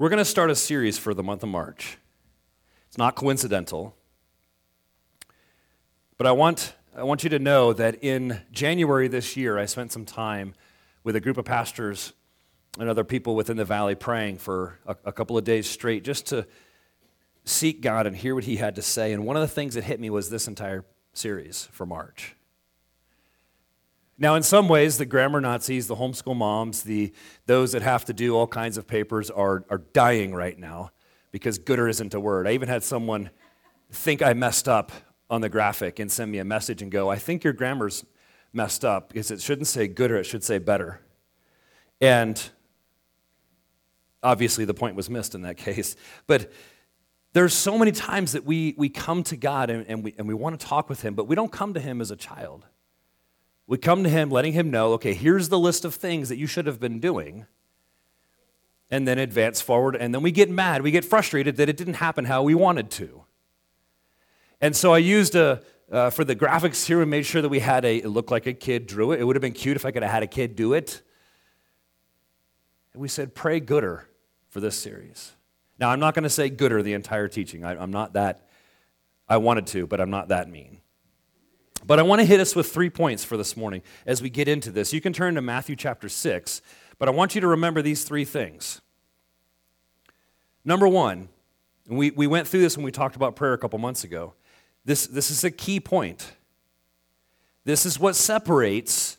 We're going to start a series for the month of March. It's not coincidental. But I want, I want you to know that in January this year, I spent some time with a group of pastors and other people within the valley praying for a, a couple of days straight just to seek God and hear what He had to say. And one of the things that hit me was this entire series for March. Now, in some ways, the grammar Nazis, the homeschool moms, the, those that have to do all kinds of papers are, are dying right now because gooder isn't a word. I even had someone think I messed up on the graphic and send me a message and go, I think your grammar's messed up because it shouldn't say gooder, it should say better. And obviously, the point was missed in that case. But there's so many times that we, we come to God and, and, we, and we want to talk with Him, but we don't come to Him as a child. We come to him letting him know, okay, here's the list of things that you should have been doing, and then advance forward. And then we get mad, we get frustrated that it didn't happen how we wanted to. And so I used a, uh, for the graphics here, we made sure that we had a, it looked like a kid drew it. It would have been cute if I could have had a kid do it. And we said, pray gooder for this series. Now, I'm not going to say gooder the entire teaching. I, I'm not that, I wanted to, but I'm not that mean. But I want to hit us with three points for this morning as we get into this. You can turn to Matthew chapter 6, but I want you to remember these three things. Number one, we, we went through this when we talked about prayer a couple months ago. This, this is a key point. This is what separates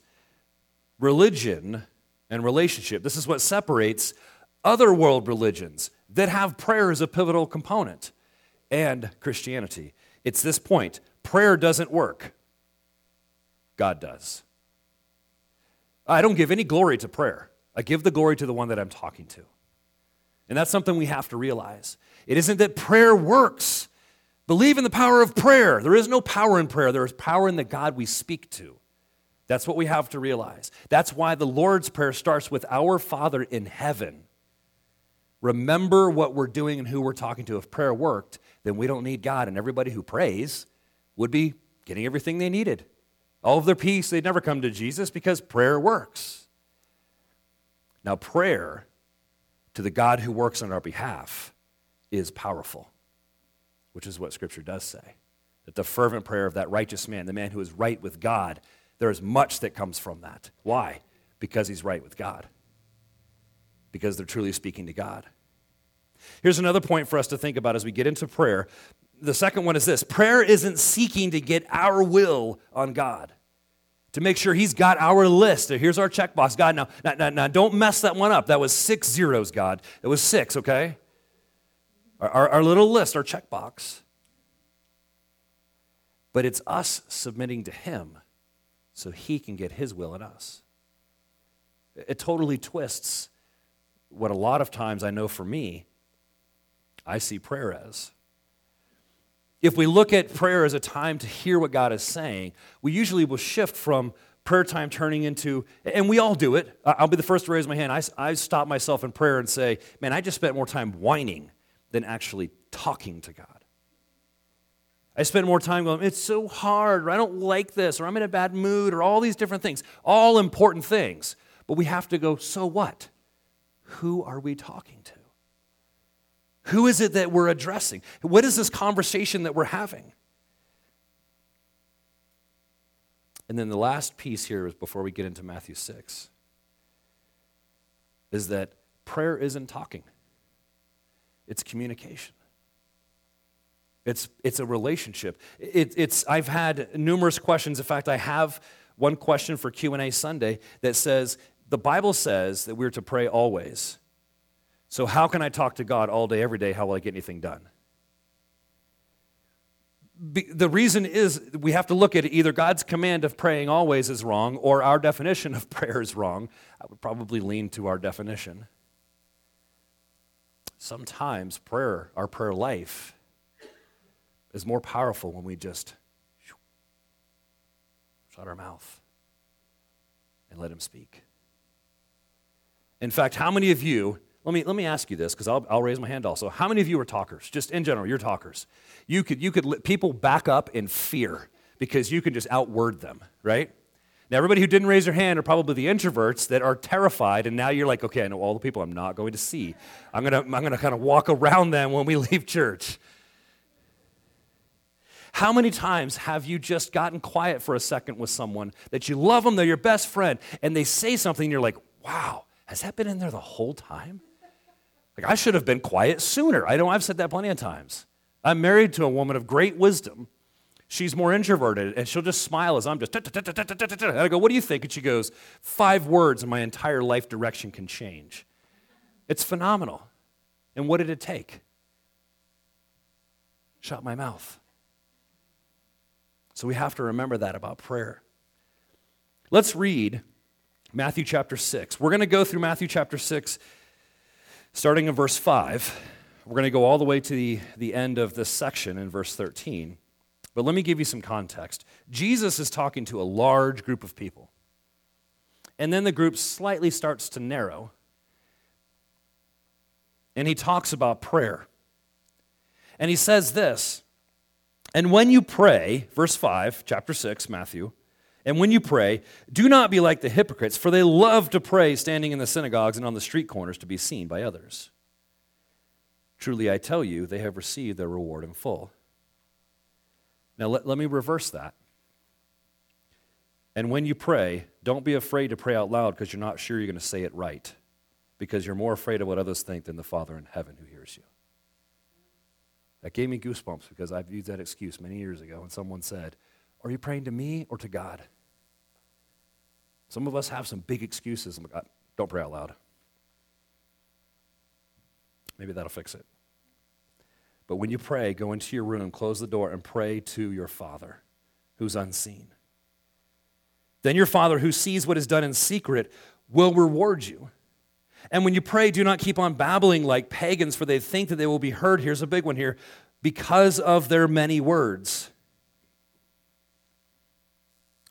religion and relationship. This is what separates other world religions that have prayer as a pivotal component and Christianity. It's this point prayer doesn't work. God does. I don't give any glory to prayer. I give the glory to the one that I'm talking to. And that's something we have to realize. It isn't that prayer works. Believe in the power of prayer. There is no power in prayer, there is power in the God we speak to. That's what we have to realize. That's why the Lord's Prayer starts with Our Father in heaven. Remember what we're doing and who we're talking to. If prayer worked, then we don't need God, and everybody who prays would be getting everything they needed. All of their peace, they'd never come to Jesus because prayer works. Now, prayer to the God who works on our behalf is powerful, which is what Scripture does say. That the fervent prayer of that righteous man, the man who is right with God, there is much that comes from that. Why? Because he's right with God, because they're truly speaking to God. Here's another point for us to think about as we get into prayer the second one is this prayer isn't seeking to get our will on God, to make sure He's got our list. Here's our checkbox. God, now, now, now, don't mess that one up. That was six zeros, God. It was six, okay? Our, our, our little list, our checkbox. But it's us submitting to Him so He can get His will in us. It totally twists what a lot of times I know for me, I see prayer as. If we look at prayer as a time to hear what God is saying, we usually will shift from prayer time turning into, and we all do it. I'll be the first to raise my hand. I, I stop myself in prayer and say, man, I just spent more time whining than actually talking to God. I spend more time going, it's so hard, or I don't like this, or I'm in a bad mood, or all these different things. All important things. But we have to go, so what? Who are we talking to? Who is it that we're addressing? What is this conversation that we're having? And then the last piece here is before we get into Matthew 6 is that prayer isn't talking. It's communication. It's, it's a relationship. It, it's, I've had numerous questions. In fact, I have one question for Q&A Sunday that says, the Bible says that we're to pray always. So, how can I talk to God all day, every day? How will I get anything done? The reason is we have to look at it. either God's command of praying always is wrong or our definition of prayer is wrong. I would probably lean to our definition. Sometimes prayer, our prayer life, is more powerful when we just shut our mouth and let Him speak. In fact, how many of you let me, let me ask you this, because I'll, I'll raise my hand also. How many of you are talkers? Just in general, you're talkers. You could, you could let people back up in fear because you can just outword them, right? Now, everybody who didn't raise their hand are probably the introverts that are terrified, and now you're like, okay, I know all the people I'm not going to see. I'm going to, I'm going to kind of walk around them when we leave church. How many times have you just gotten quiet for a second with someone that you love them, they're your best friend, and they say something, and you're like, wow, has that been in there the whole time? Like, I should have been quiet sooner. I know I've said that plenty of times. I'm married to a woman of great wisdom She's more introverted, and she'll just smile as I'm just. And I go, What do you think? And she goes, Five words, and my entire life direction can change. It's phenomenal. And what did it take? Shut my mouth. So we have to remember that about prayer. Let's read Matthew chapter 6. We're going to go through Matthew chapter 6, starting in verse 5. We're going to go all the way to the, the end of this section in verse 13. But let me give you some context. Jesus is talking to a large group of people. And then the group slightly starts to narrow. And he talks about prayer. And he says this And when you pray, verse 5, chapter 6, Matthew, and when you pray, do not be like the hypocrites, for they love to pray standing in the synagogues and on the street corners to be seen by others. Truly, I tell you, they have received their reward in full. Now, let, let me reverse that. And when you pray, don't be afraid to pray out loud because you're not sure you're going to say it right, because you're more afraid of what others think than the Father in heaven who hears you. That gave me goosebumps because I've used that excuse many years ago when someone said, Are you praying to me or to God? Some of us have some big excuses. Like, uh, don't pray out loud. Maybe that'll fix it. But when you pray, go into your room, close the door, and pray to your Father who's unseen. Then your Father who sees what is done in secret will reward you. And when you pray, do not keep on babbling like pagans, for they think that they will be heard. Here's a big one here because of their many words.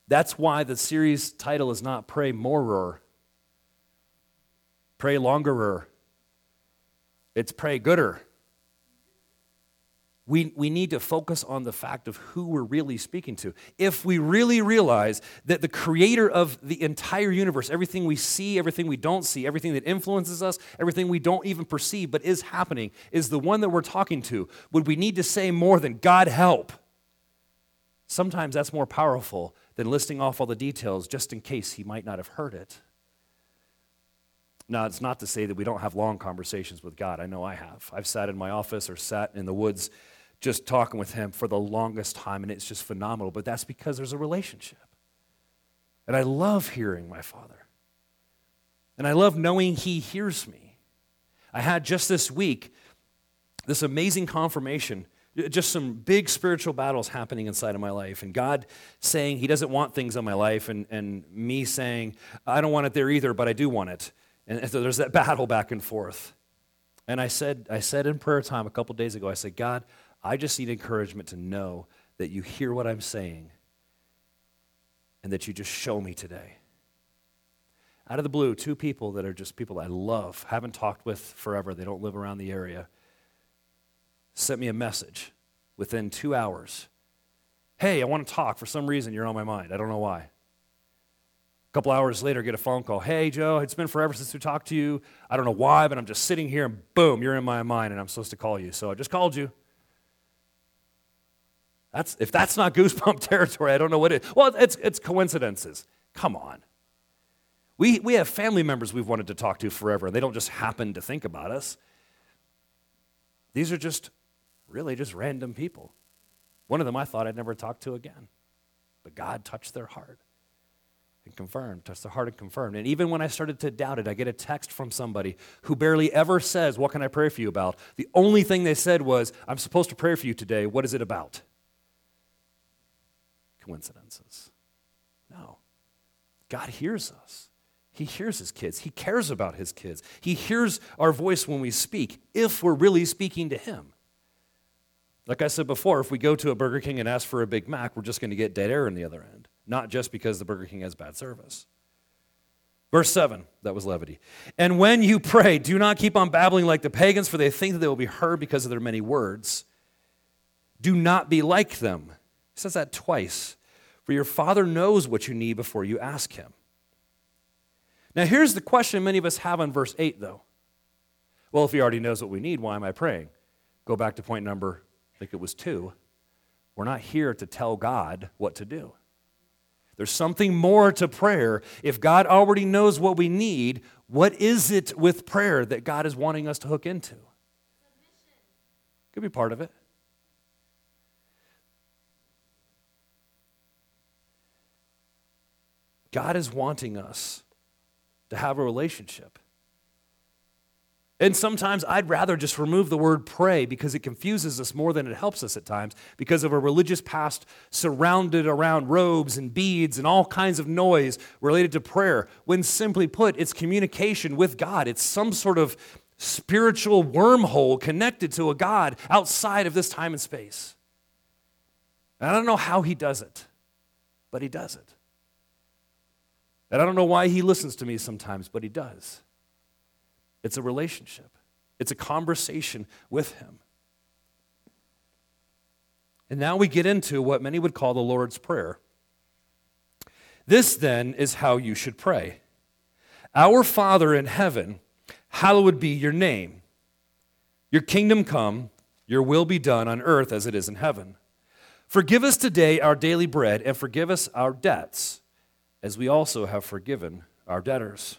That's why the series title is not Pray Morer, Pray Longerer. It's Pray Gooder we, we need to focus on the fact of who we're really speaking to. If we really realize that the creator of the entire universe, everything we see, everything we don't see, everything that influences us, everything we don't even perceive but is happening, is the one that we're talking to, would we need to say more than God help? Sometimes that's more powerful than listing off all the details just in case he might not have heard it. Now, it's not to say that we don't have long conversations with God. I know I have. I've sat in my office or sat in the woods just talking with him for the longest time, and it's just phenomenal. But that's because there's a relationship. And I love hearing my Father. And I love knowing He hears me. I had just this week this amazing confirmation, just some big spiritual battles happening inside of my life. And God saying He doesn't want things in my life, and, and me saying, I don't want it there either, but I do want it. And so there's that battle back and forth. And I said, I said in prayer time a couple days ago, I said, God, I just need encouragement to know that you hear what I'm saying and that you just show me today. Out of the blue, two people that are just people I love, haven't talked with forever, they don't live around the area, sent me a message within two hours. Hey, I want to talk. For some reason, you're on my mind. I don't know why. A couple hours later, get a phone call. Hey, Joe, it's been forever since we talked to you. I don't know why, but I'm just sitting here and boom, you're in my mind and I'm supposed to call you. So I just called you. That's, if that's not goosebump territory, I don't know what it is. Well, it's, it's coincidences. Come on. We, we have family members we've wanted to talk to forever, and they don't just happen to think about us. These are just really just random people. One of them I thought I'd never talk to again, but God touched their heart and confirmed, touched their heart and confirmed. And even when I started to doubt it, I get a text from somebody who barely ever says, What can I pray for you about? The only thing they said was, I'm supposed to pray for you today. What is it about? coincidences. No. God hears us. He hears his kids. He cares about his kids. He hears our voice when we speak, if we're really speaking to him. Like I said before, if we go to a Burger King and ask for a Big Mac, we're just going to get dead air on the other end, not just because the Burger King has bad service. Verse 7, that was levity. And when you pray, do not keep on babbling like the pagans, for they think that they will be heard because of their many words. Do not be like them. He says that twice. For your Father knows what you need before you ask Him. Now, here's the question many of us have on verse 8, though. Well, if He already knows what we need, why am I praying? Go back to point number, I think it was two. We're not here to tell God what to do. There's something more to prayer. If God already knows what we need, what is it with prayer that God is wanting us to hook into? Could be part of it. God is wanting us to have a relationship. And sometimes I'd rather just remove the word pray because it confuses us more than it helps us at times because of a religious past surrounded around robes and beads and all kinds of noise related to prayer. When simply put, it's communication with God, it's some sort of spiritual wormhole connected to a God outside of this time and space. And I don't know how he does it, but he does it. And I don't know why he listens to me sometimes, but he does. It's a relationship, it's a conversation with Him. And now we get into what many would call the Lord's Prayer. This then is how you should pray Our Father in heaven, hallowed be your name. Your kingdom come, your will be done on earth as it is in heaven. Forgive us today our daily bread, and forgive us our debts, as we also have forgiven our debtors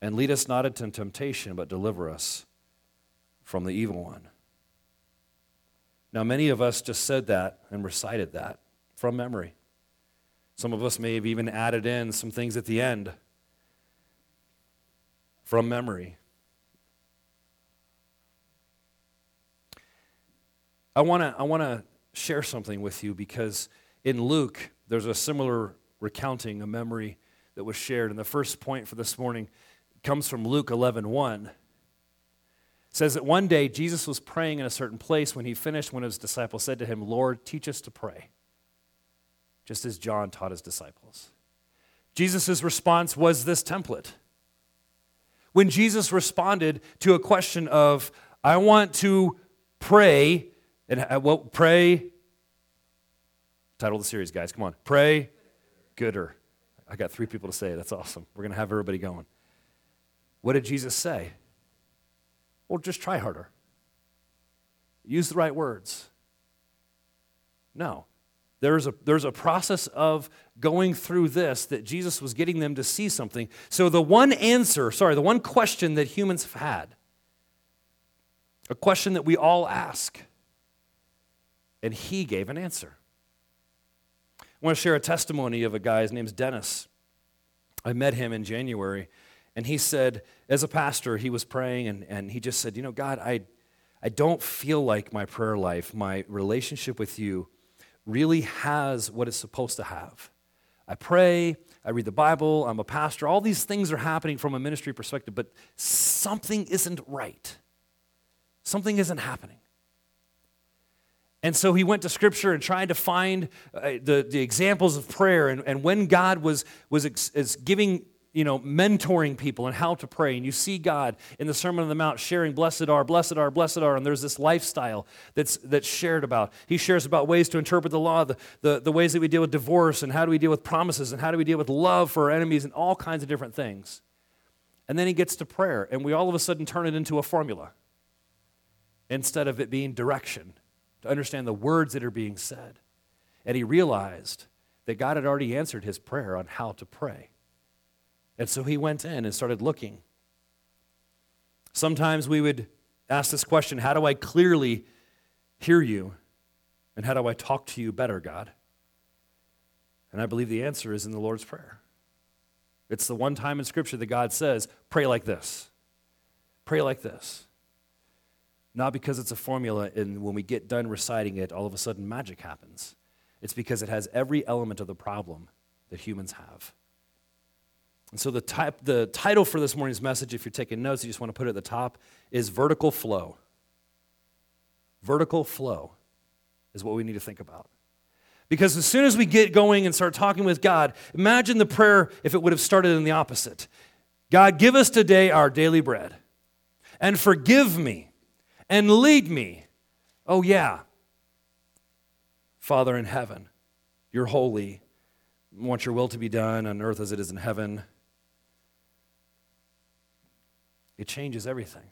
and lead us not into temptation, but deliver us from the evil one. Now, many of us just said that and recited that from memory. Some of us may have even added in some things at the end from memory. I want to I wanna share something with you because in Luke, there's a similar recounting, a memory that was shared. And the first point for this morning comes from Luke 11 1. It says that one day Jesus was praying in a certain place. When he finished, one of his disciples said to him, Lord, teach us to pray, just as John taught his disciples. Jesus' response was this template. When Jesus responded to a question of, I want to pray, and uh, well, pray, title of the series, guys, come on, pray gooder. I got three people to say, that's awesome. We're going to have everybody going. What did Jesus say? Well, just try harder. Use the right words. No. There's a, there's a process of going through this that Jesus was getting them to see something. So, the one answer, sorry, the one question that humans have had, a question that we all ask, and he gave an answer. I want to share a testimony of a guy, his name's Dennis. I met him in January and he said, as a pastor, he was praying and, and he just said, You know, God, I, I don't feel like my prayer life, my relationship with you, really has what it's supposed to have. I pray, I read the Bible, I'm a pastor, all these things are happening from a ministry perspective, but something isn't right. Something isn't happening. And so he went to scripture and tried to find uh, the, the examples of prayer and, and when God was, was ex, giving you know, mentoring people and how to pray. And you see God in the Sermon on the Mount sharing, blessed are, blessed are, blessed are. And there's this lifestyle that's, that's shared about. He shares about ways to interpret the law, the, the, the ways that we deal with divorce, and how do we deal with promises, and how do we deal with love for our enemies, and all kinds of different things. And then he gets to prayer, and we all of a sudden turn it into a formula instead of it being direction to understand the words that are being said. And he realized that God had already answered his prayer on how to pray. And so he went in and started looking. Sometimes we would ask this question How do I clearly hear you? And how do I talk to you better, God? And I believe the answer is in the Lord's Prayer. It's the one time in Scripture that God says, Pray like this. Pray like this. Not because it's a formula, and when we get done reciting it, all of a sudden magic happens. It's because it has every element of the problem that humans have. And so the, type, the title for this morning's message, if you're taking notes, you just want to put it at the top, is Vertical Flow. Vertical flow is what we need to think about. Because as soon as we get going and start talking with God, imagine the prayer if it would have started in the opposite God, give us today our daily bread, and forgive me, and lead me. Oh, yeah, Father in heaven, You're holy. I want your will to be done on earth as it is in heaven. It changes everything.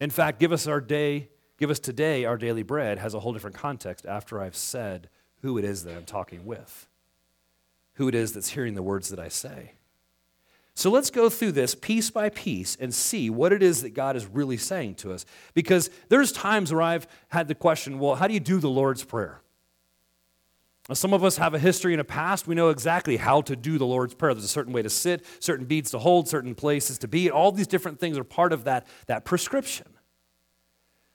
In fact, give us our day, give us today our daily bread has a whole different context after I've said who it is that I'm talking with, who it is that's hearing the words that I say. So let's go through this piece by piece and see what it is that God is really saying to us. Because there's times where I've had the question, well, how do you do the Lord's Prayer? Now, some of us have a history and a past. We know exactly how to do the Lord's Prayer. There's a certain way to sit, certain beads to hold, certain places to be. All these different things are part of that, that prescription.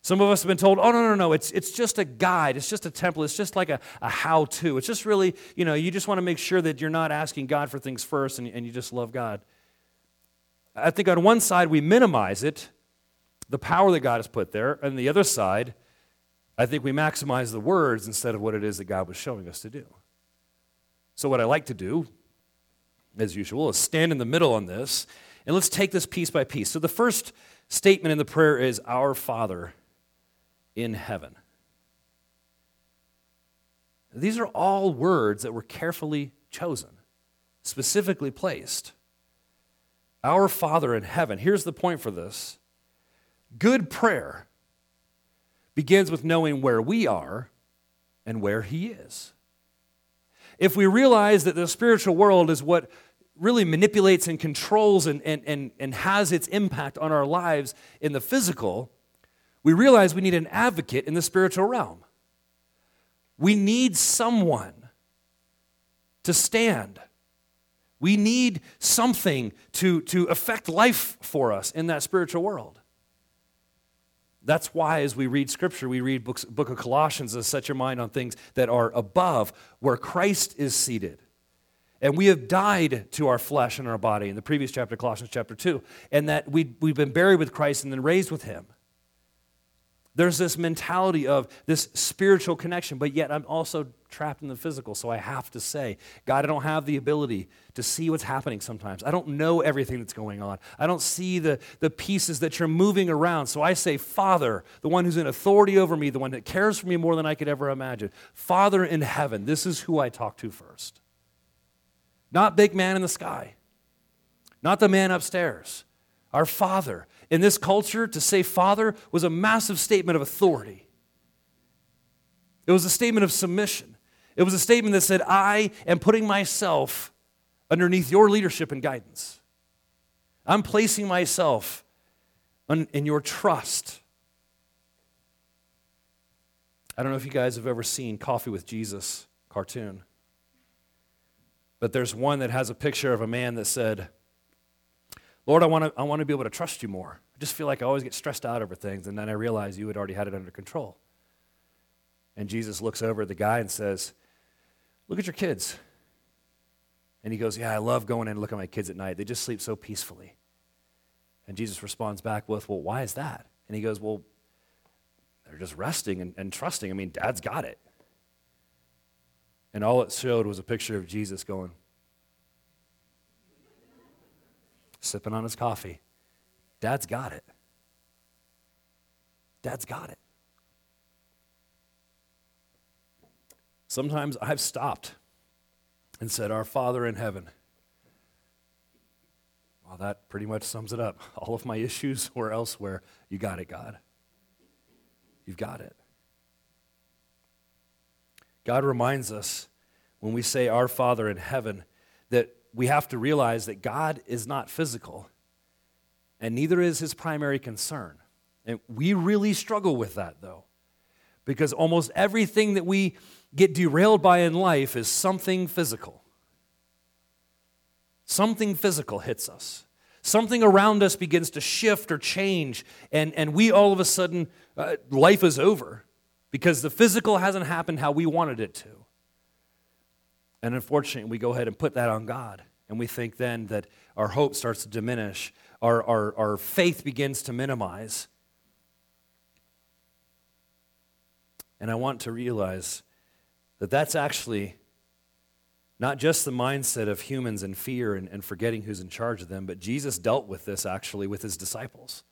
Some of us have been told, oh, no, no, no, it's, it's just a guide. It's just a template. It's just like a, a how to. It's just really, you know, you just want to make sure that you're not asking God for things first and, and you just love God. I think on one side, we minimize it, the power that God has put there. On the other side, I think we maximize the words instead of what it is that God was showing us to do. So, what I like to do, as usual, is stand in the middle on this, and let's take this piece by piece. So, the first statement in the prayer is Our Father in heaven. These are all words that were carefully chosen, specifically placed. Our Father in heaven. Here's the point for this good prayer begins with knowing where we are and where He is. If we realize that the spiritual world is what really manipulates and controls and, and, and, and has its impact on our lives in the physical, we realize we need an advocate in the spiritual realm. We need someone to stand. We need something to, to affect life for us in that spiritual world. That's why, as we read Scripture, we read books, book of Colossians to set your mind on things that are above, where Christ is seated. And we have died to our flesh and our body in the previous chapter, Colossians chapter 2, and that we, we've been buried with Christ and then raised with Him. There's this mentality of this spiritual connection, but yet I'm also trapped in the physical. So I have to say, God, I don't have the ability to see what's happening sometimes. I don't know everything that's going on. I don't see the, the pieces that you're moving around. So I say, Father, the one who's in authority over me, the one that cares for me more than I could ever imagine. Father in heaven, this is who I talk to first. Not big man in the sky, not the man upstairs. Our Father in this culture, to say father was a massive statement of authority. It was a statement of submission. It was a statement that said, I am putting myself underneath your leadership and guidance. I'm placing myself in your trust. I don't know if you guys have ever seen Coffee with Jesus cartoon, but there's one that has a picture of a man that said, Lord, I want to I want to be able to trust you more. I just feel like I always get stressed out over things, and then I realize you had already had it under control. And Jesus looks over at the guy and says, Look at your kids. And he goes, Yeah, I love going in and looking at my kids at night. They just sleep so peacefully. And Jesus responds back with, Well, why is that? And he goes, Well, they're just resting and, and trusting. I mean, dad's got it. And all it showed was a picture of Jesus going, sipping on his coffee. Dad's got it. Dad's got it. Sometimes I've stopped and said, Our Father in heaven. Well, that pretty much sums it up. All of my issues were elsewhere. You got it, God. You've got it. God reminds us when we say, Our Father in heaven, that we have to realize that God is not physical, and neither is his primary concern. And we really struggle with that, though, because almost everything that we get derailed by in life is something physical. Something physical hits us. Something around us begins to shift or change, and, and we all of a sudden, uh, life is over because the physical hasn't happened how we wanted it to. And unfortunately, we go ahead and put that on God. And we think then that our hope starts to diminish, our, our, our faith begins to minimize. And I want to realize that that's actually not just the mindset of humans in fear and, and forgetting who's in charge of them, but Jesus dealt with this actually with his disciples.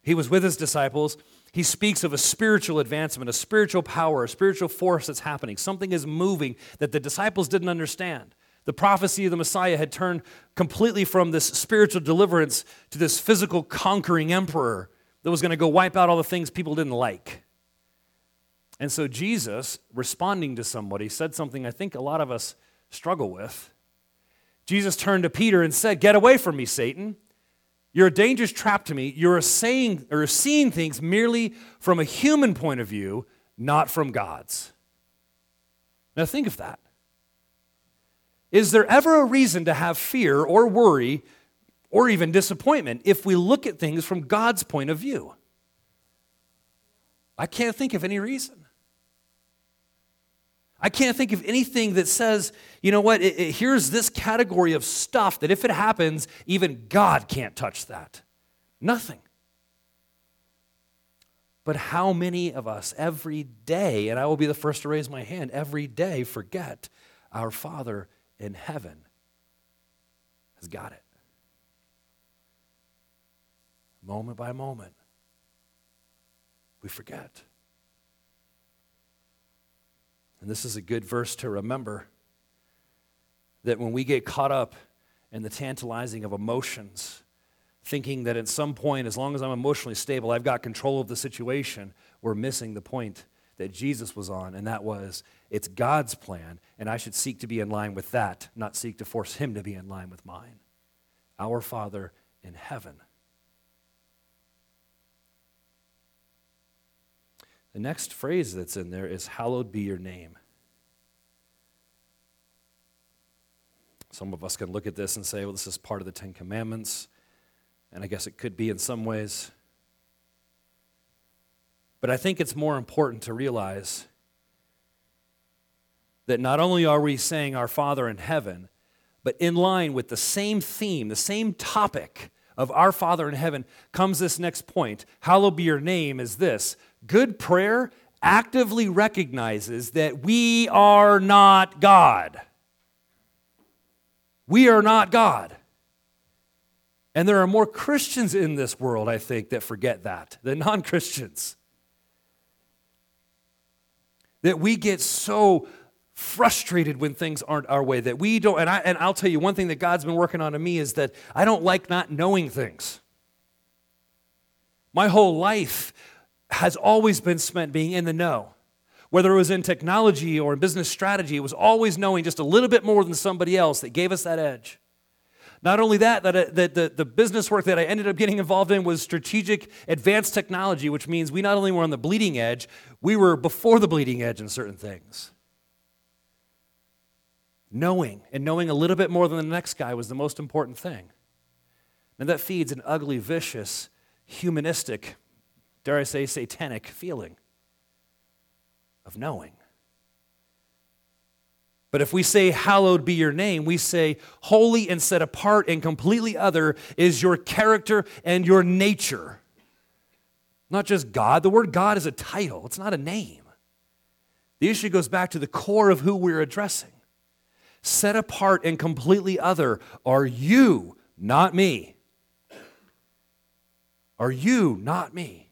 He was with his disciples. He speaks of a spiritual advancement, a spiritual power, a spiritual force that's happening. Something is moving that the disciples didn't understand. The prophecy of the Messiah had turned completely from this spiritual deliverance to this physical conquering emperor that was going to go wipe out all the things people didn't like. And so Jesus, responding to somebody, said something I think a lot of us struggle with. Jesus turned to Peter and said, Get away from me, Satan. You're a dangerous trap to me. You're saying or seeing things merely from a human point of view, not from God's. Now think of that. Is there ever a reason to have fear or worry or even disappointment if we look at things from God's point of view? I can't think of any reason. I can't think of anything that says, you know what, it, it, here's this category of stuff that if it happens, even God can't touch that. Nothing. But how many of us every day, and I will be the first to raise my hand, every day forget our Father in heaven has got it? Moment by moment, we forget. And this is a good verse to remember that when we get caught up in the tantalizing of emotions, thinking that at some point, as long as I'm emotionally stable, I've got control of the situation, we're missing the point that Jesus was on, and that was it's God's plan, and I should seek to be in line with that, not seek to force Him to be in line with mine. Our Father in heaven. The next phrase that's in there is, Hallowed be your name. Some of us can look at this and say, well, this is part of the Ten Commandments. And I guess it could be in some ways. But I think it's more important to realize that not only are we saying our Father in heaven, but in line with the same theme, the same topic of our Father in heaven comes this next point. Hallowed be your name is this Good prayer actively recognizes that we are not God. We are not God. And there are more Christians in this world, I think, that forget that than non Christians. That we get so frustrated when things aren't our way that we don't and I and I'll tell you one thing that God's been working on in me is that I don't like not knowing things. My whole life has always been spent being in the know. Whether it was in technology or in business strategy, it was always knowing just a little bit more than somebody else that gave us that edge. Not only that, that, uh, that the, the business work that I ended up getting involved in was strategic advanced technology, which means we not only were on the bleeding edge, we were before the bleeding edge in certain things. Knowing, and knowing a little bit more than the next guy was the most important thing. And that feeds an ugly, vicious, humanistic dare I say, satanic feeling of knowing. But if we say, Hallowed be your name, we say, Holy and set apart and completely other is your character and your nature. Not just God. The word God is a title, it's not a name. The issue goes back to the core of who we're addressing. Set apart and completely other are you, not me. Are you, not me.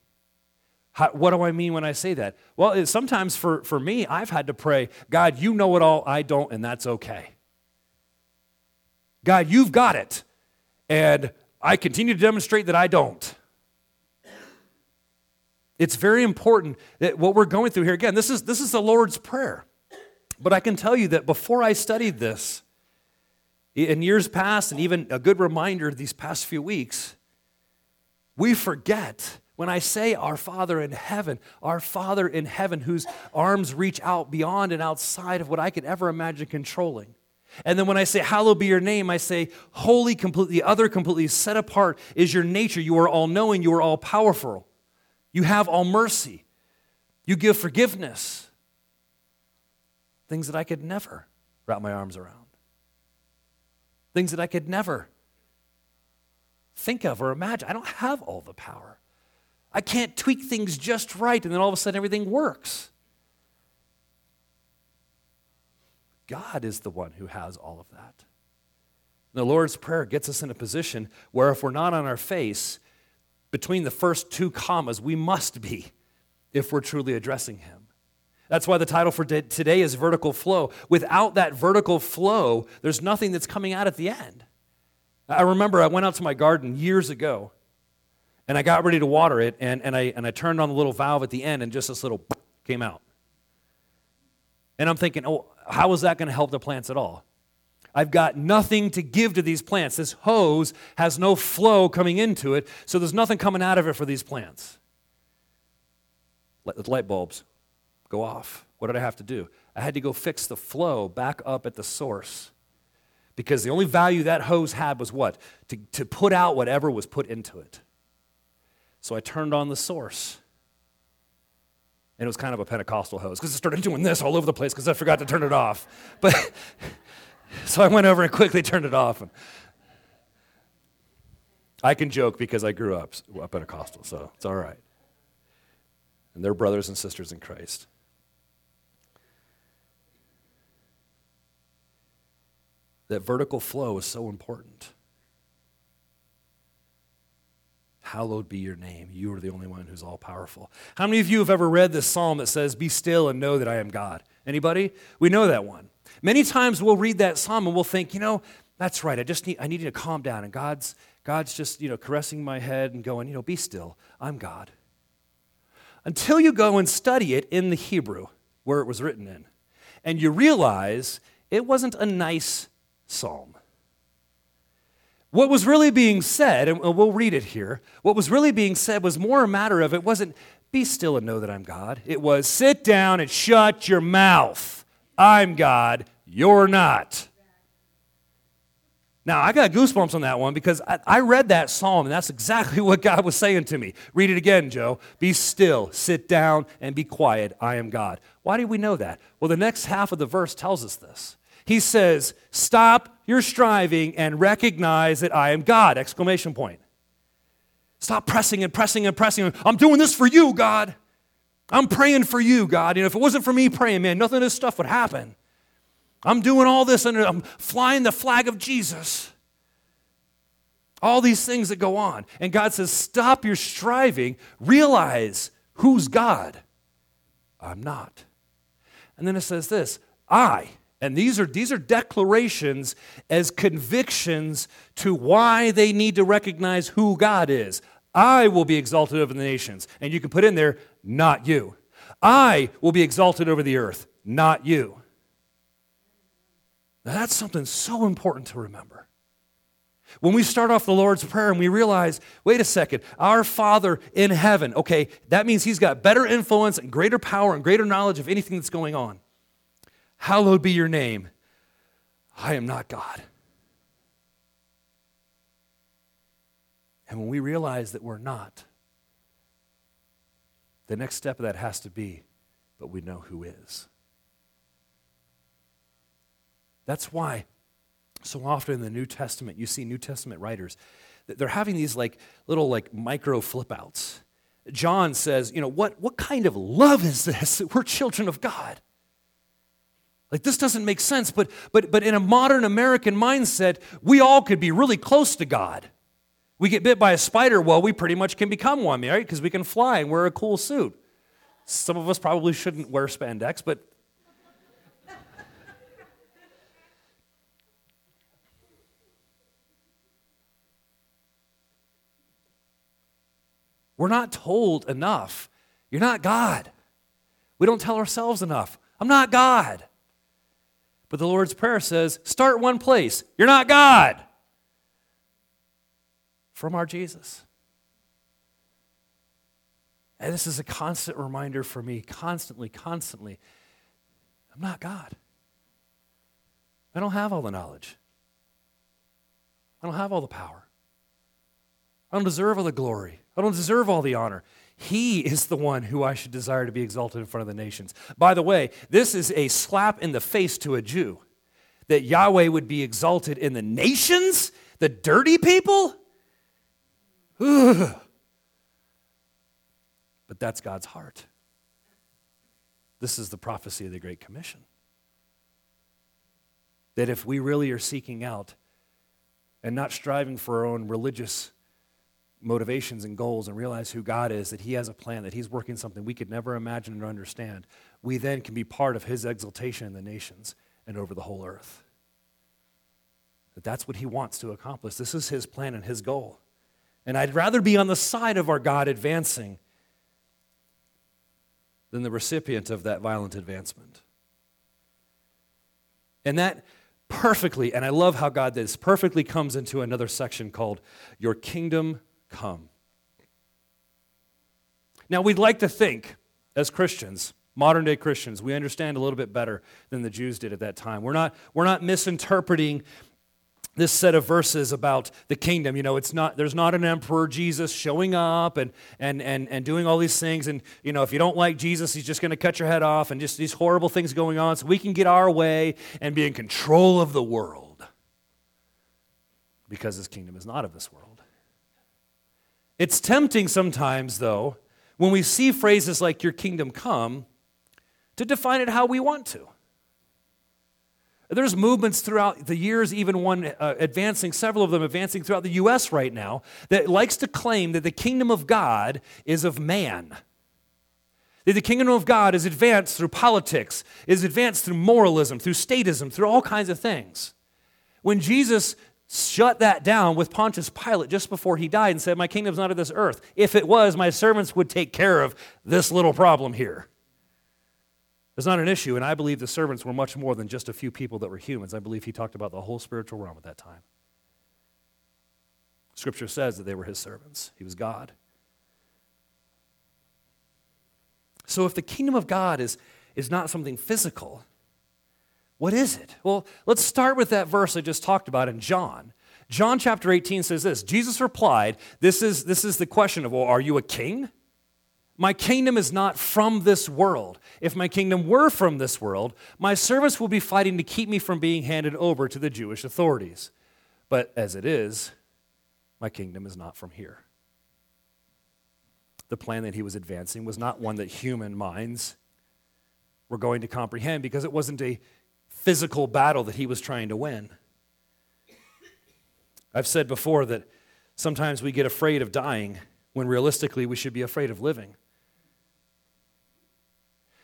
How, what do I mean when I say that? Well, sometimes for, for me, I've had to pray, God, you know it all, I don't, and that's okay. God, you've got it, and I continue to demonstrate that I don't. It's very important that what we're going through here, again, this is, this is the Lord's Prayer. But I can tell you that before I studied this, in years past, and even a good reminder these past few weeks, we forget when I say our Father in heaven, our Father in heaven, whose arms reach out beyond and outside of what I could ever imagine controlling. And then when I say, Hallowed be your name, I say, Holy, completely, other, completely set apart is your nature. You are all knowing, you are all powerful. You have all mercy. You give forgiveness. Things that I could never wrap my arms around. Things that I could never think of or imagine. I don't have all the power. I can't tweak things just right and then all of a sudden everything works. God is the one who has all of that. The Lord's Prayer gets us in a position where if we're not on our face, between the first two commas, we must be if we're truly addressing Him. That's why the title for today is Vertical Flow. Without that vertical flow, there's nothing that's coming out at the end. I remember I went out to my garden years ago and I got ready to water it and, and, I, and I turned on the little valve at the end and just this little came out. And I'm thinking, oh, how is that going to help the plants at all? I've got nothing to give to these plants. This hose has no flow coming into it, so there's nothing coming out of it for these plants. Let the light bulbs go off. What did I have to do? I had to go fix the flow back up at the source because the only value that hose had was what? To, to put out whatever was put into it. So I turned on the source. And it was kind of a Pentecostal hose because it started doing this all over the place because I forgot to turn it off. But so I went over and quickly turned it off. And I can joke because I grew up a Pentecostal, so it's all right. And they're brothers and sisters in Christ. that vertical flow is so important. Hallowed be your name. You are the only one who's all powerful. How many of you have ever read this psalm that says, Be still and know that I am God? Anybody? We know that one. Many times we'll read that psalm and we'll think, you know, that's right. I just need I need to calm down. And God's God's just, you know, caressing my head and going, you know, be still. I'm God. Until you go and study it in the Hebrew where it was written in. And you realize it wasn't a nice psalm. What was really being said, and we'll read it here, what was really being said was more a matter of it wasn't be still and know that I'm God. It was sit down and shut your mouth. I'm God, you're not. Now, I got goosebumps on that one because I, I, read that psalm, and that's exactly what God was saying to me. Read it again, Joe. Be still, sit down, and be quiet. I am God. Why do we know that? Well, the next half of the verse tells us this. He says, Stop your striving and recognize that I am God! Exclamation point. Stop pressing and pressing and pressing. I'm doing this for you, God. I'm praying for you, God. You know, if it wasn't for me praying, man, nothing of this stuff would happen. I'm doing all this and I'm flying the flag of Jesus. All these things that go on. And God says, Stop your striving. Realize who's God. I'm not. And then it says this I and these are, these are declarations as convictions to why they need to recognize who God is. I will be exalted over the nations. And you can put in there, not you. I will be exalted over the earth, not you. Now, that's something so important to remember. When we start off the Lord's Prayer and we realize, wait a second, our Father in heaven, okay, that means He's got better influence and greater power and greater knowledge of anything that's going on. Hallowed be your name. I am not God. And when we realize that we're not, the next step of that has to be, but we know who is. That's why so often in the New Testament, you see New Testament writers, they're having these like little like micro flip outs. John says, you know, what, what kind of love is this? We're children of God. Like this doesn't make sense, but but but in a modern American mindset, we all could be really close to God. We get bit by a spider, well, we pretty much can become one, right? Because we can fly and wear a cool suit. Some of us probably shouldn't wear spandex, but We're not told enough. You're not God. We don't tell ourselves enough. I'm not God. But the Lord's Prayer says start one place. You're not God. From our Jesus. And this is a constant reminder for me, constantly, constantly. I'm not God. I don't have all the knowledge. I don't have all the power. I don't deserve all the glory. I don't deserve all the honor. He is the one who I should desire to be exalted in front of the nations. By the way, this is a slap in the face to a Jew that Yahweh would be exalted in the nations, the dirty people. Ugh. But that's God's heart. This is the prophecy of the Great Commission. That if we really are seeking out and not striving for our own religious motivations and goals and realize who God is, that He has a plan, that He's working something we could never imagine or understand, we then can be part of His exaltation in the nations and over the whole earth. That that's what He wants to accomplish. This is His plan and His goal. And I'd rather be on the side of our God advancing than the recipient of that violent advancement. And that perfectly, and I love how God does, perfectly comes into another section called Your Kingdom Come. Now, we'd like to think, as Christians, modern day Christians, we understand a little bit better than the Jews did at that time. We're not, we're not misinterpreting this set of verses about the kingdom. You know, it's not there's not an emperor Jesus showing up and and and and doing all these things. And you know, if you don't like Jesus, he's just going to cut your head off, and just these horrible things going on, so we can get our way and be in control of the world. Because his kingdom is not of this world. It's tempting sometimes, though, when we see phrases like your kingdom come, to define it how we want to. There's movements throughout the years, even one uh, advancing, several of them advancing throughout the U.S. right now, that likes to claim that the kingdom of God is of man. That the kingdom of God is advanced through politics, is advanced through moralism, through statism, through all kinds of things. When Jesus shut that down with Pontius Pilate just before he died and said, My kingdom's not of this earth. If it was, my servants would take care of this little problem here. It's not an issue, and I believe the servants were much more than just a few people that were humans. I believe he talked about the whole spiritual realm at that time. Scripture says that they were his servants, he was God. So if the kingdom of God is, is not something physical, what is it? Well, let's start with that verse I just talked about in John. John chapter 18 says this Jesus replied, This is, this is the question of, well, are you a king? My kingdom is not from this world. If my kingdom were from this world, my servants will be fighting to keep me from being handed over to the Jewish authorities. But as it is, my kingdom is not from here. The plan that he was advancing was not one that human minds were going to comprehend because it wasn't a physical battle that he was trying to win. I've said before that sometimes we get afraid of dying when realistically we should be afraid of living.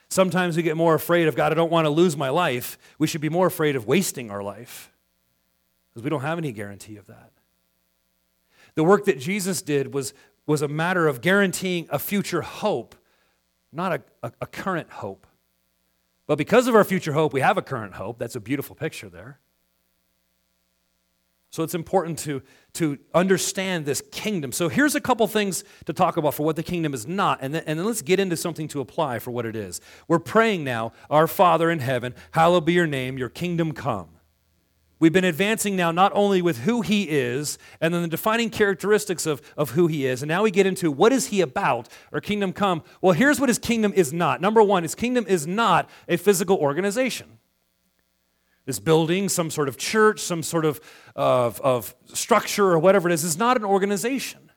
Sometimes we get more afraid of God, I don't want to lose my life. We should be more afraid of wasting our life because we don't have any guarantee of that. The work that Jesus did was, was a matter of guaranteeing a future hope, not a, a, a current hope. But because of our future hope, we have a current hope. That's a beautiful picture there. So it's important to, to understand this kingdom. So here's a couple things to talk about for what the kingdom is not, and then, and then let's get into something to apply for what it is. We're praying now, Our Father in heaven, hallowed be your name, your kingdom come. We've been advancing now not only with who he is and then the defining characteristics of, of who he is, and now we get into what is he about or kingdom come. Well, here's what his kingdom is not. Number one, his kingdom is not a physical organization this building, some sort of church, some sort of, of, of structure or whatever it is, is not an organization.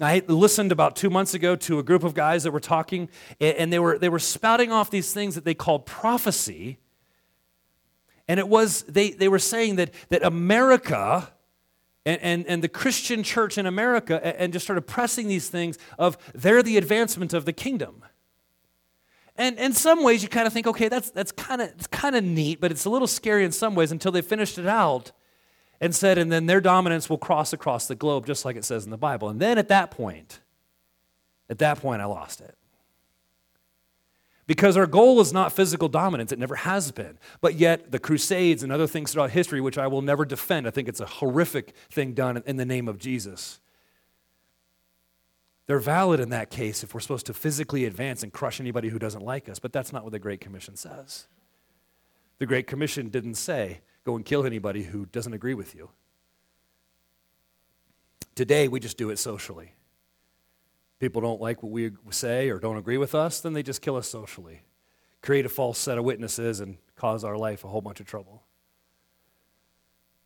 I listened about two months ago to a group of guys that were talking, and they were, they were spouting off these things that they called prophecy. And it was, they, they were saying that, that America and, and, and the Christian church in America, and just started pressing these things of they're the advancement of the kingdom. And in some ways, you kind of think, okay, that's, that's kind of it's kind of neat, but it's a little scary in some ways until they finished it out and said, and then their dominance will cross across the globe, just like it says in the Bible. And then at that point, at that point, I lost it. Because our goal is not physical dominance, it never has been. But yet, the Crusades and other things throughout history, which I will never defend, I think it's a horrific thing done in the name of Jesus they're valid in that case if we're supposed to physically advance and crush anybody who doesn't like us, but that's not what the Great Commission says. The Great Commission didn't say, go and kill anybody who doesn't agree with you. Today, we just do it socially. People don't like what we say or don't agree with us, then they just kill us socially, create a false set of witnesses, and cause our life a whole bunch of trouble.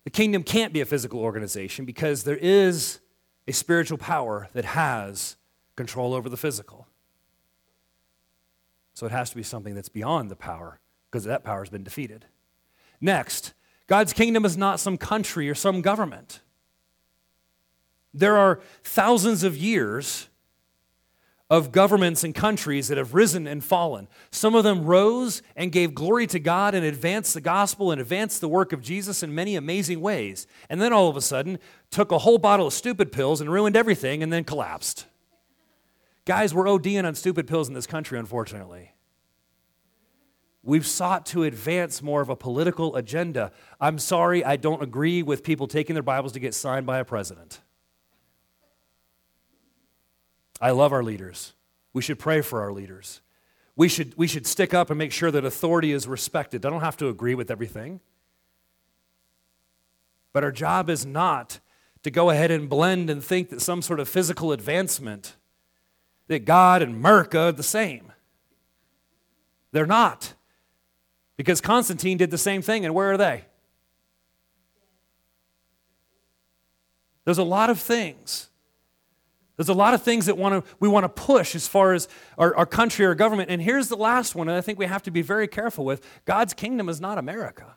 The kingdom can't be a physical organization because there is a spiritual power that has control over the physical. So it has to be something that's beyond the power because that power has been defeated. Next, God's kingdom is not some country or some government. There are thousands of years of governments and countries that have risen and fallen. Some of them rose and gave glory to God and advanced the gospel and advanced the work of Jesus in many amazing ways. And then all of a sudden, took a whole bottle of stupid pills and ruined everything and then collapsed. Guys, we're ODing on stupid pills in this country, unfortunately. We've sought to advance more of a political agenda. I'm sorry, I don't agree with people taking their Bibles to get signed by a president. I love our leaders. We should pray for our leaders. We should, we should stick up and make sure that authority is respected. I don't have to agree with everything. But our job is not to go ahead and blend and think that some sort of physical advancement, that God and America are the same. They're not. Because Constantine did the same thing, and where are they? There's a lot of things there's a lot of things that want to, we want to push as far as our, our country, our government. And here's the last one, and I think we have to be very careful with God's kingdom is not America.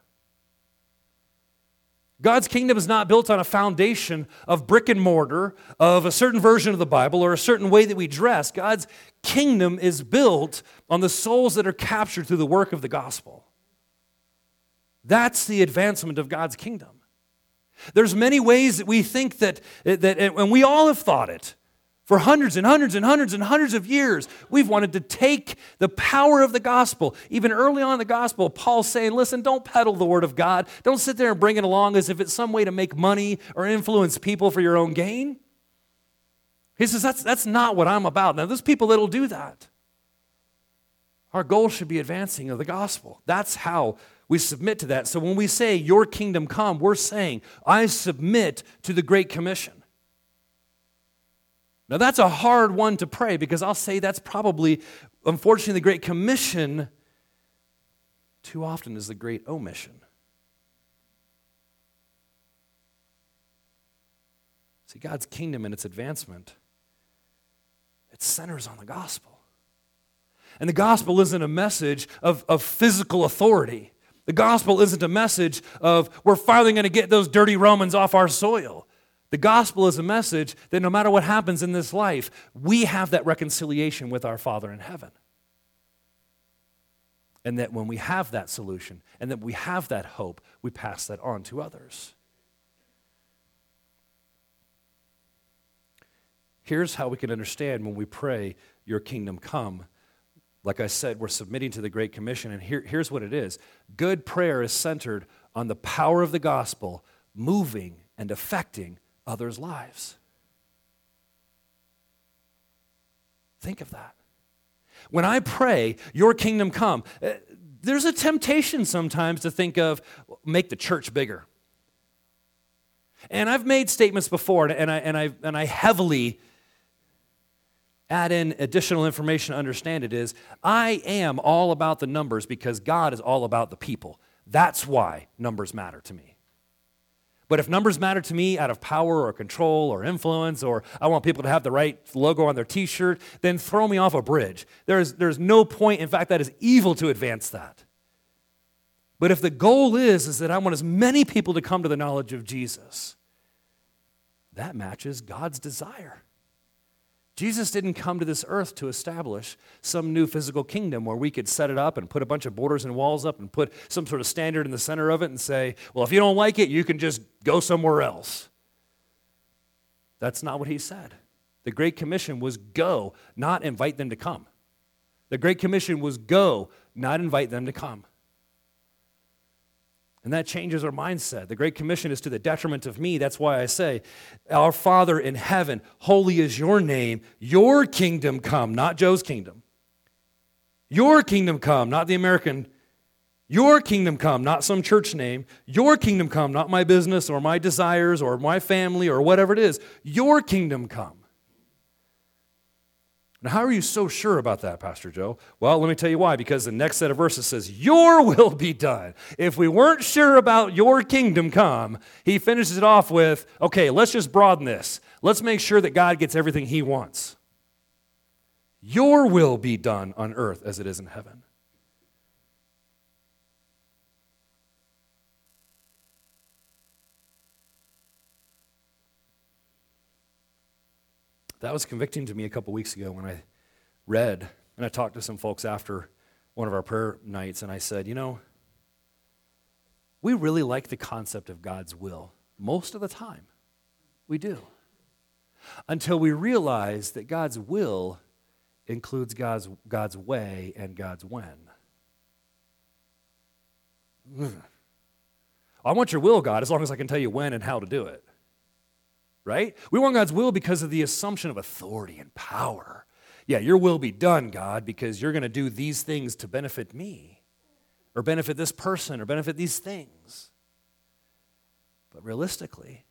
God's kingdom is not built on a foundation of brick and mortar, of a certain version of the Bible, or a certain way that we dress. God's kingdom is built on the souls that are captured through the work of the gospel. That's the advancement of God's kingdom. There's many ways that we think that, that and we all have thought it, for hundreds and hundreds and hundreds and hundreds of years, we've wanted to take the power of the gospel. Even early on in the gospel, Paul's saying, listen, don't peddle the word of God. Don't sit there and bring it along as if it's some way to make money or influence people for your own gain. He says, that's, that's not what I'm about. Now, there's people that'll do that. Our goal should be advancing of the gospel. That's how we submit to that. So when we say, Your kingdom come, we're saying, I submit to the Great Commission. Now, that's a hard one to pray because I'll say that's probably, unfortunately, the Great Commission too often is the Great Omission. See, God's kingdom and its advancement, it centers on the gospel. And the gospel isn't a message of, of physical authority. The gospel isn't a message of we're finally going to get those dirty Romans off our soil. The gospel is a message that no matter what happens in this life, we have that reconciliation with our Father in heaven. And that when we have that solution and that we have that hope, we pass that on to others. Here's how we can understand when we pray, Your kingdom come. Like I said, we're submitting to the Great Commission, and here, here's what it is good prayer is centered on the power of the gospel moving and affecting others' lives. Think of that. When I pray, Your kingdom come, uh, there's a temptation sometimes to think of make the church bigger. And I've made statements before, and I, and I, and I heavily add in additional information to understand it is I am all about the numbers because God is all about the people. That's why numbers matter to me. But if numbers matter to me out of power or control or influence, or I want people to have the right logo on their t shirt, then throw me off a bridge. There's, there's no point. In fact, that is evil to advance that. But if the goal is, is that I want as many people to come to the knowledge of Jesus, that matches God's desire. Jesus didn't come to this earth to establish some new physical kingdom where we could set it up and put a bunch of borders and walls up and put some sort of standard in the center of it and say, well, if you don't like it, you can just go somewhere else. That's not what he said. The Great Commission was go, not invite them to come. The Great Commission was go, not invite them to come. And that changes our mindset. The Great Commission is to the detriment of me. That's why I say, Our Father in heaven, holy is your name. Your kingdom come, not Joe's kingdom. Your kingdom come, not the American. Your kingdom come, not some church name. Your kingdom come, not my business or my desires or my family or whatever it is. Your kingdom come. Now, how are you so sure about that, Pastor Joe? Well, let me tell you why. Because the next set of verses says, Your will be done. If we weren't sure about your kingdom come, he finishes it off with, Okay, let's just broaden this. Let's make sure that God gets everything he wants. Your will be done on earth as it is in heaven. That was convicting to me a couple weeks ago when I read, and I talked to some folks after one of our prayer nights, and I said, you know, we really like the concept of God's will most of the time. We do. Until we realize that God's will includes God's, God's way and God's when. I want your will, God, as long as I can tell you when and how to do it. Right? We want God's will because of the assumption of authority and power. Yeah, your will be done, God, because you're going to do these things to benefit me, or benefit this person, or benefit these things. But realistically,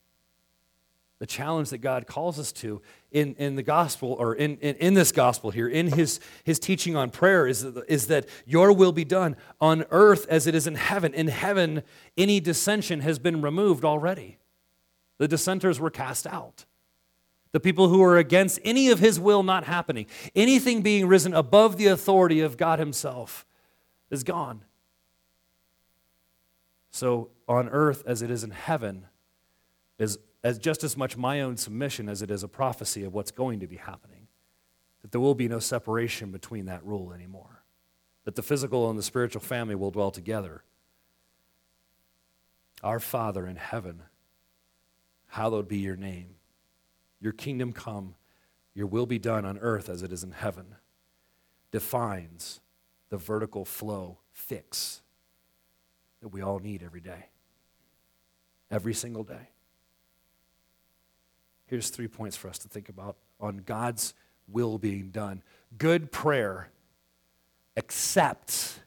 the challenge that God calls us to in, in the gospel, or in, in, in this gospel here, in his, his teaching on prayer, is, is that your will be done on earth as it is in heaven. In heaven, any dissension has been removed already. The dissenters were cast out. The people who are against any of his will not happening, anything being risen above the authority of God himself, is gone. So, on earth as it is in heaven, is as just as much my own submission as it is a prophecy of what's going to be happening. That there will be no separation between that rule anymore. That the physical and the spiritual family will dwell together. Our Father in heaven, hallowed be your name. Your kingdom come, your will be done on earth as it is in heaven, defines the vertical flow fix that we all need every day. Every single day. Here's three points for us to think about on God's will being done. Good prayer accepts,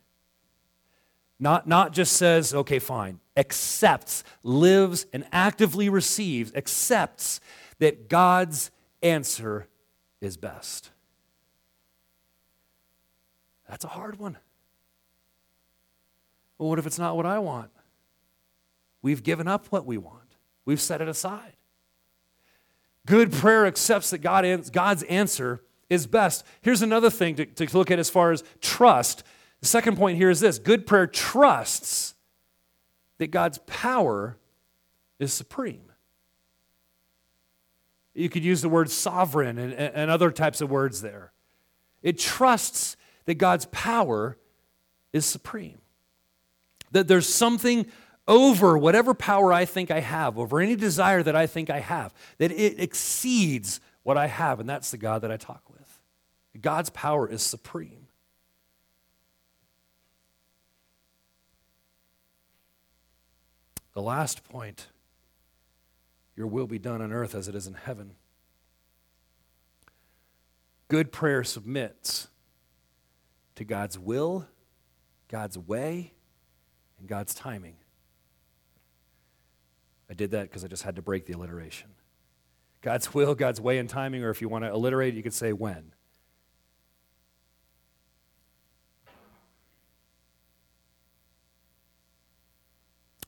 not, not just says, okay, fine, accepts, lives, and actively receives, accepts that God's answer is best. That's a hard one. What if it's not what I want? We've given up what we want, we've set it aside. Good prayer accepts that God, God's answer is best. Here's another thing to, to look at as far as trust. The second point here is this good prayer trusts that God's power is supreme. You could use the word sovereign and, and other types of words there. It trusts that God's power is supreme. That there's something over whatever power I think I have, over any desire that I think I have, that it exceeds what I have, and that's the God that I talk with. God's power is supreme. The last point your will be done on earth as it is in heaven. Good prayer submits to God's will, God's way, and God's timing. I did that because I just had to break the alliteration. God's will, God's way and timing, or if you want to alliterate, you could say when.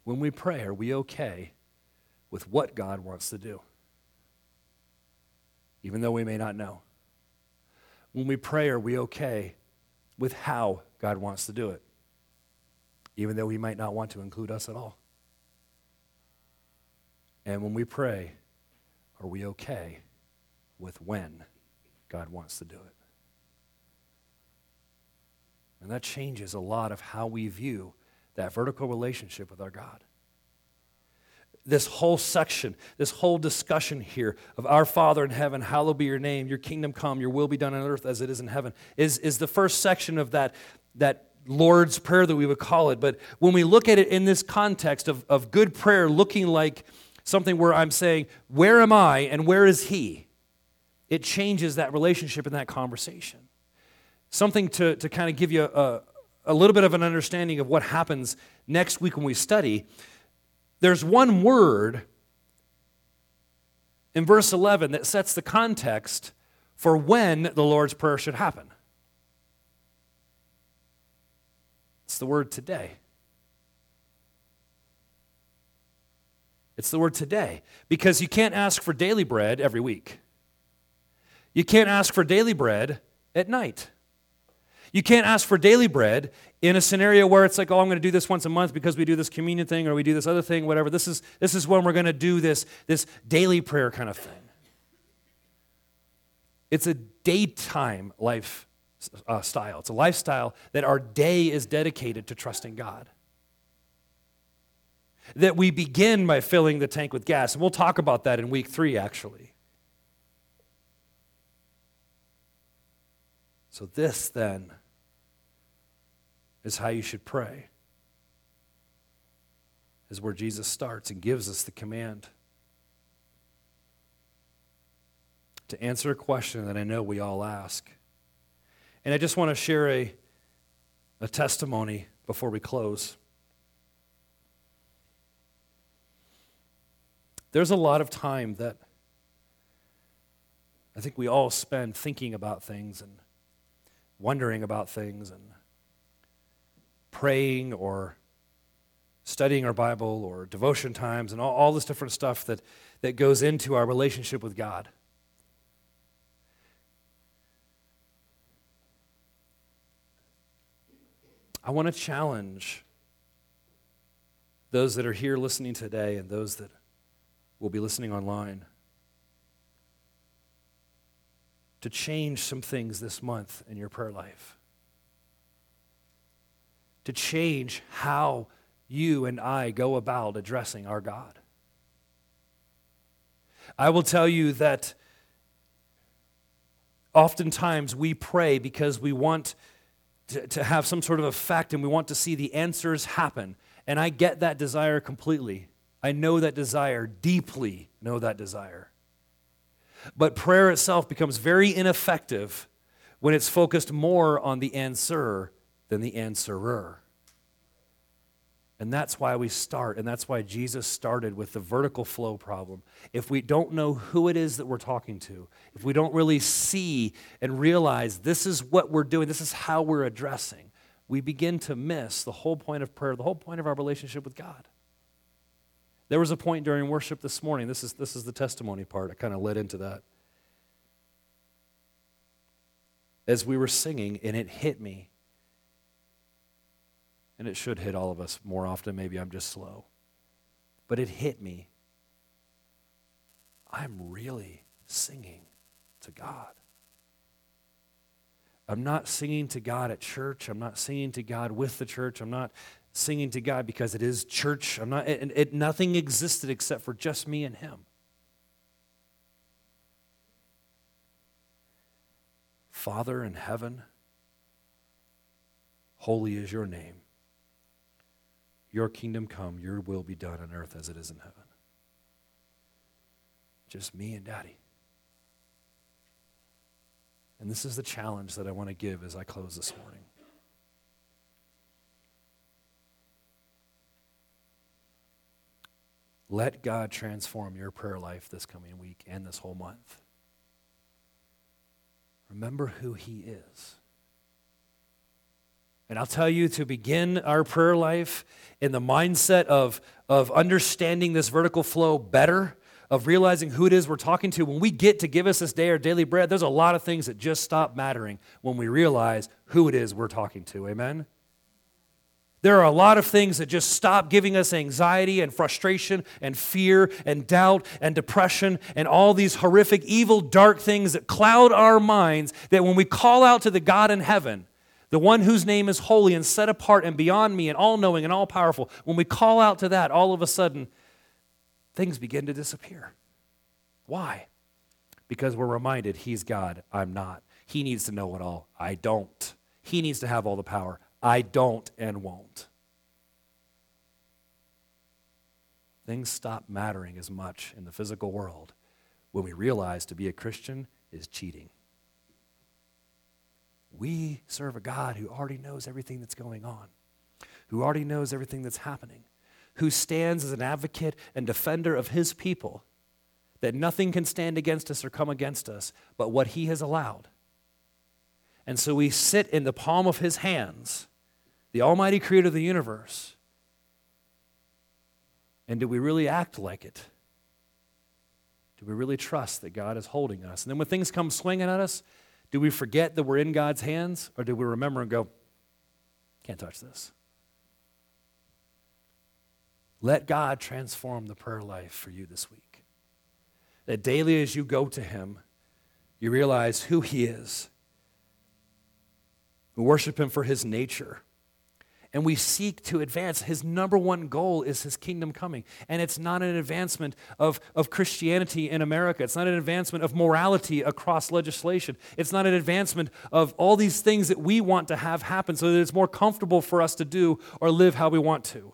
When we pray, are we okay with what God wants to do? Even though we may not know. When we pray, are we okay with how God wants to do it? Even though He might not want to include us at all. And when we pray, are we okay with when God wants to do it? And that changes a lot of how we view that vertical relationship with our God. This whole section, this whole discussion here of our Father in heaven, hallowed be your name, your kingdom come, your will be done on earth as it is in heaven, is, is the first section of that, that Lord's Prayer that we would call it. But when we look at it in this context of, of good prayer looking like something where I'm saying, Where am I and where is He? It changes that relationship and that conversation. Something to, to kind of give you a, a little bit of an understanding of what happens next week when we study. There's one word in verse 11 that sets the context for when the Lord's Prayer should happen. It's the word today. It's the word today. Because you can't ask for daily bread every week. You can't ask for daily bread at night. You can't ask for daily bread in a scenario where it's like, oh, I'm going to do this once a month because we do this communion thing or we do this other thing, whatever. This is, this is when we're going to do this, this daily prayer kind of thing. it's a daytime life uh, style. It's a lifestyle that our day is dedicated to trusting God. That we begin by filling the tank with gas. And we'll talk about that in week three, actually. So, this then is how you should pray, is where Jesus starts and gives us the command to answer a question that I know we all ask. And I just want to share a, a testimony before we close. There's a lot of time that I think we all spend thinking about things and wondering about things and praying or studying our Bible or devotion times and all, all this different stuff that, that goes into our relationship with God. I want to challenge those that are here listening today and those that will be listening online to change some things this month in your prayer life. To change how you and I go about addressing our God. I will tell you that oftentimes we pray because we want to, to have some sort of effect and we want to see the answers happen. And I get that desire completely. I know that desire, deeply know that desire. But prayer itself becomes very ineffective when it's focused more on the answer than the answerer. And that's why we start, and that's why Jesus started with the vertical flow problem. If we don't know who it is that we're talking to, if we don't really see and realize this is what we're doing, this is how we're addressing, we begin to miss the whole point of prayer, the whole point of our relationship with God. There was a point during worship this morning, this is, this is the testimony part, I kind of led into that. As we were singing, and it hit me and it should hit all of us more often. Maybe I'm just slow. But it hit me. I'm really singing to God. I'm not singing to God at church. I'm not singing to God with the church. I'm not singing to God because it is church. I'm not, it, it, nothing existed except for just me and Him. Father in heaven, holy is your name. Your kingdom come, your will be done on earth as it is in heaven. Just me and daddy. And this is the challenge that I want to give as I close this morning. Let God transform your prayer life this coming week and this whole month. Remember who He is. And I'll tell you to begin our prayer life in the mindset of, of understanding this vertical flow better, of realizing who it is we're talking to. When we get to give us this day our daily bread, there's a lot of things that just stop mattering when we realize who it is we're talking to. Amen? There are a lot of things that just stop giving us anxiety and frustration and fear and doubt and depression and all these horrific, evil, dark things that cloud our minds. That when we call out to the God in heaven, the one whose name is holy and set apart and beyond me and all knowing and all powerful, when we call out to that, all of a sudden, things begin to disappear. Why? Because we're reminded He's God, I'm not. He needs to know it all, I don't. He needs to have all the power, I don't and won't. Things stop mattering as much in the physical world when we realize to be a Christian is cheating. We serve a God who already knows everything that's going on, who already knows everything that's happening, who stands as an advocate and defender of his people, that nothing can stand against us or come against us but what he has allowed. And so we sit in the palm of his hands, the Almighty Creator of the universe. And do we really act like it? Do we really trust that God is holding us? And then when things come swinging at us, do we forget that we're in God's hands, or do we remember and go, can't touch this? Let God transform the prayer life for you this week. That daily as you go to Him, You realize who He is. We worship Him for His nature. And we seek to advance. His number one goal is His kingdom coming. And it's not an advancement of, of Christianity in America. It's not an advancement of morality across legislation. It's not an advancement of all these things that we want to have happen so that it's more comfortable for us to do or live how we want to.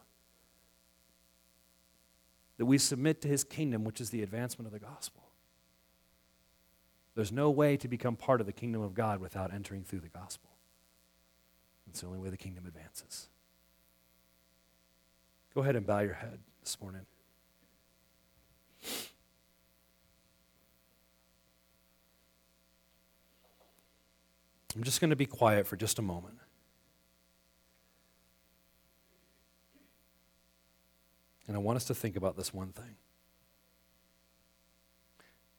That we submit to His kingdom, which is the advancement of the gospel. There's no way to become part of the kingdom of God without entering through the gospel. It's the only way the kingdom advances. Go ahead and bow your head this morning. I'm just going to be quiet for just a moment. And I want us to think about this one thing.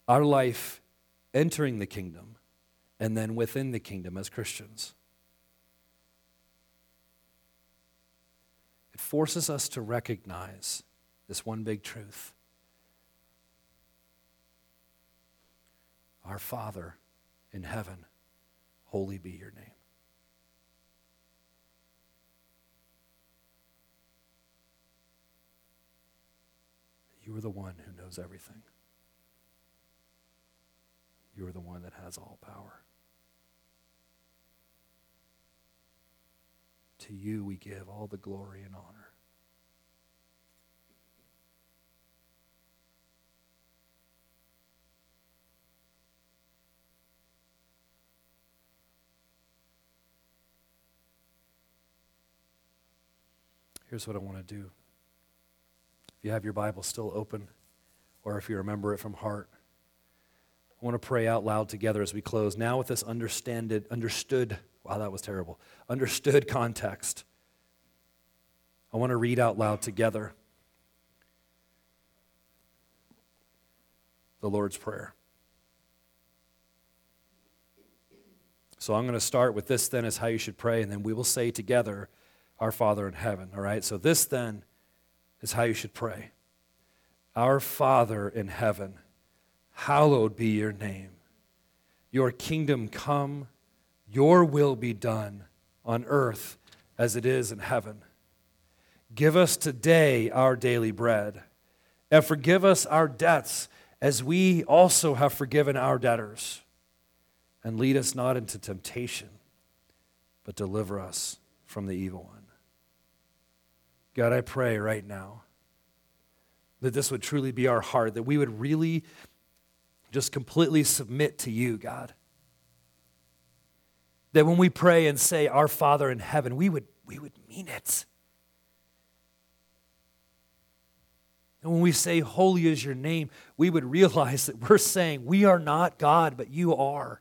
Our life entering the kingdom and then within the kingdom as Christians. It forces us to recognize this one big truth. Our Father in heaven, holy be your name. You are the one who knows everything. You are the one that has all power. To you we give all the glory and honor. Here's what I want to do. If you have your Bible still open, or if you remember it from heart, I want to pray out loud together as we close. Now, with this understood, Wow, that was terrible. Understood context. I want to read out loud together the Lord's Prayer. So I'm going to start with this then is how you should pray, and then we will say together, Our Father in heaven. All right? So this then is how you should pray. Our Father in heaven, hallowed be your name. Your kingdom come your will be done on earth as it is in heaven. Give us today our daily bread, and forgive us our debts as we also have forgiven our debtors. And lead us not into temptation, but deliver us from the evil one. God, I pray right now that this would truly be our heart, that we would really just completely submit to you, God that when we pray and say, Our Father in heaven, we would, we would mean it. And when we say, Holy is your name, we would realize that we're saying, We are not God, but you are.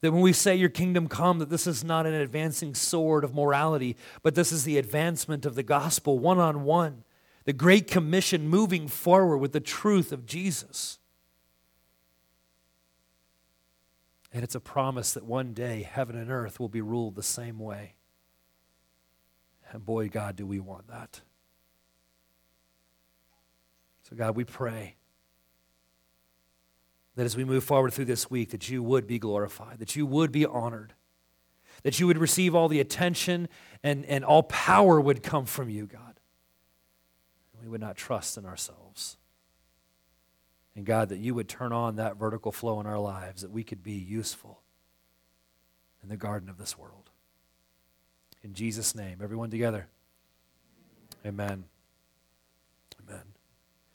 That when we say, Your kingdom come, that this is not an advancing sword of morality, but this is the advancement of the gospel one on one, the great commission moving forward with the truth of Jesus. And it's a promise that one day heaven and earth will be ruled the same way. And boy, God, do we want that. So, God, we pray that as we move forward through this week, that you would be glorified, that you would be honored, that you would receive all the attention and, and all power would come from you, God. We would not trust in ourselves. And God, that you would turn on that vertical flow in our lives, that we could be useful in the garden of this world. In Jesus' name, everyone together. Amen. Amen.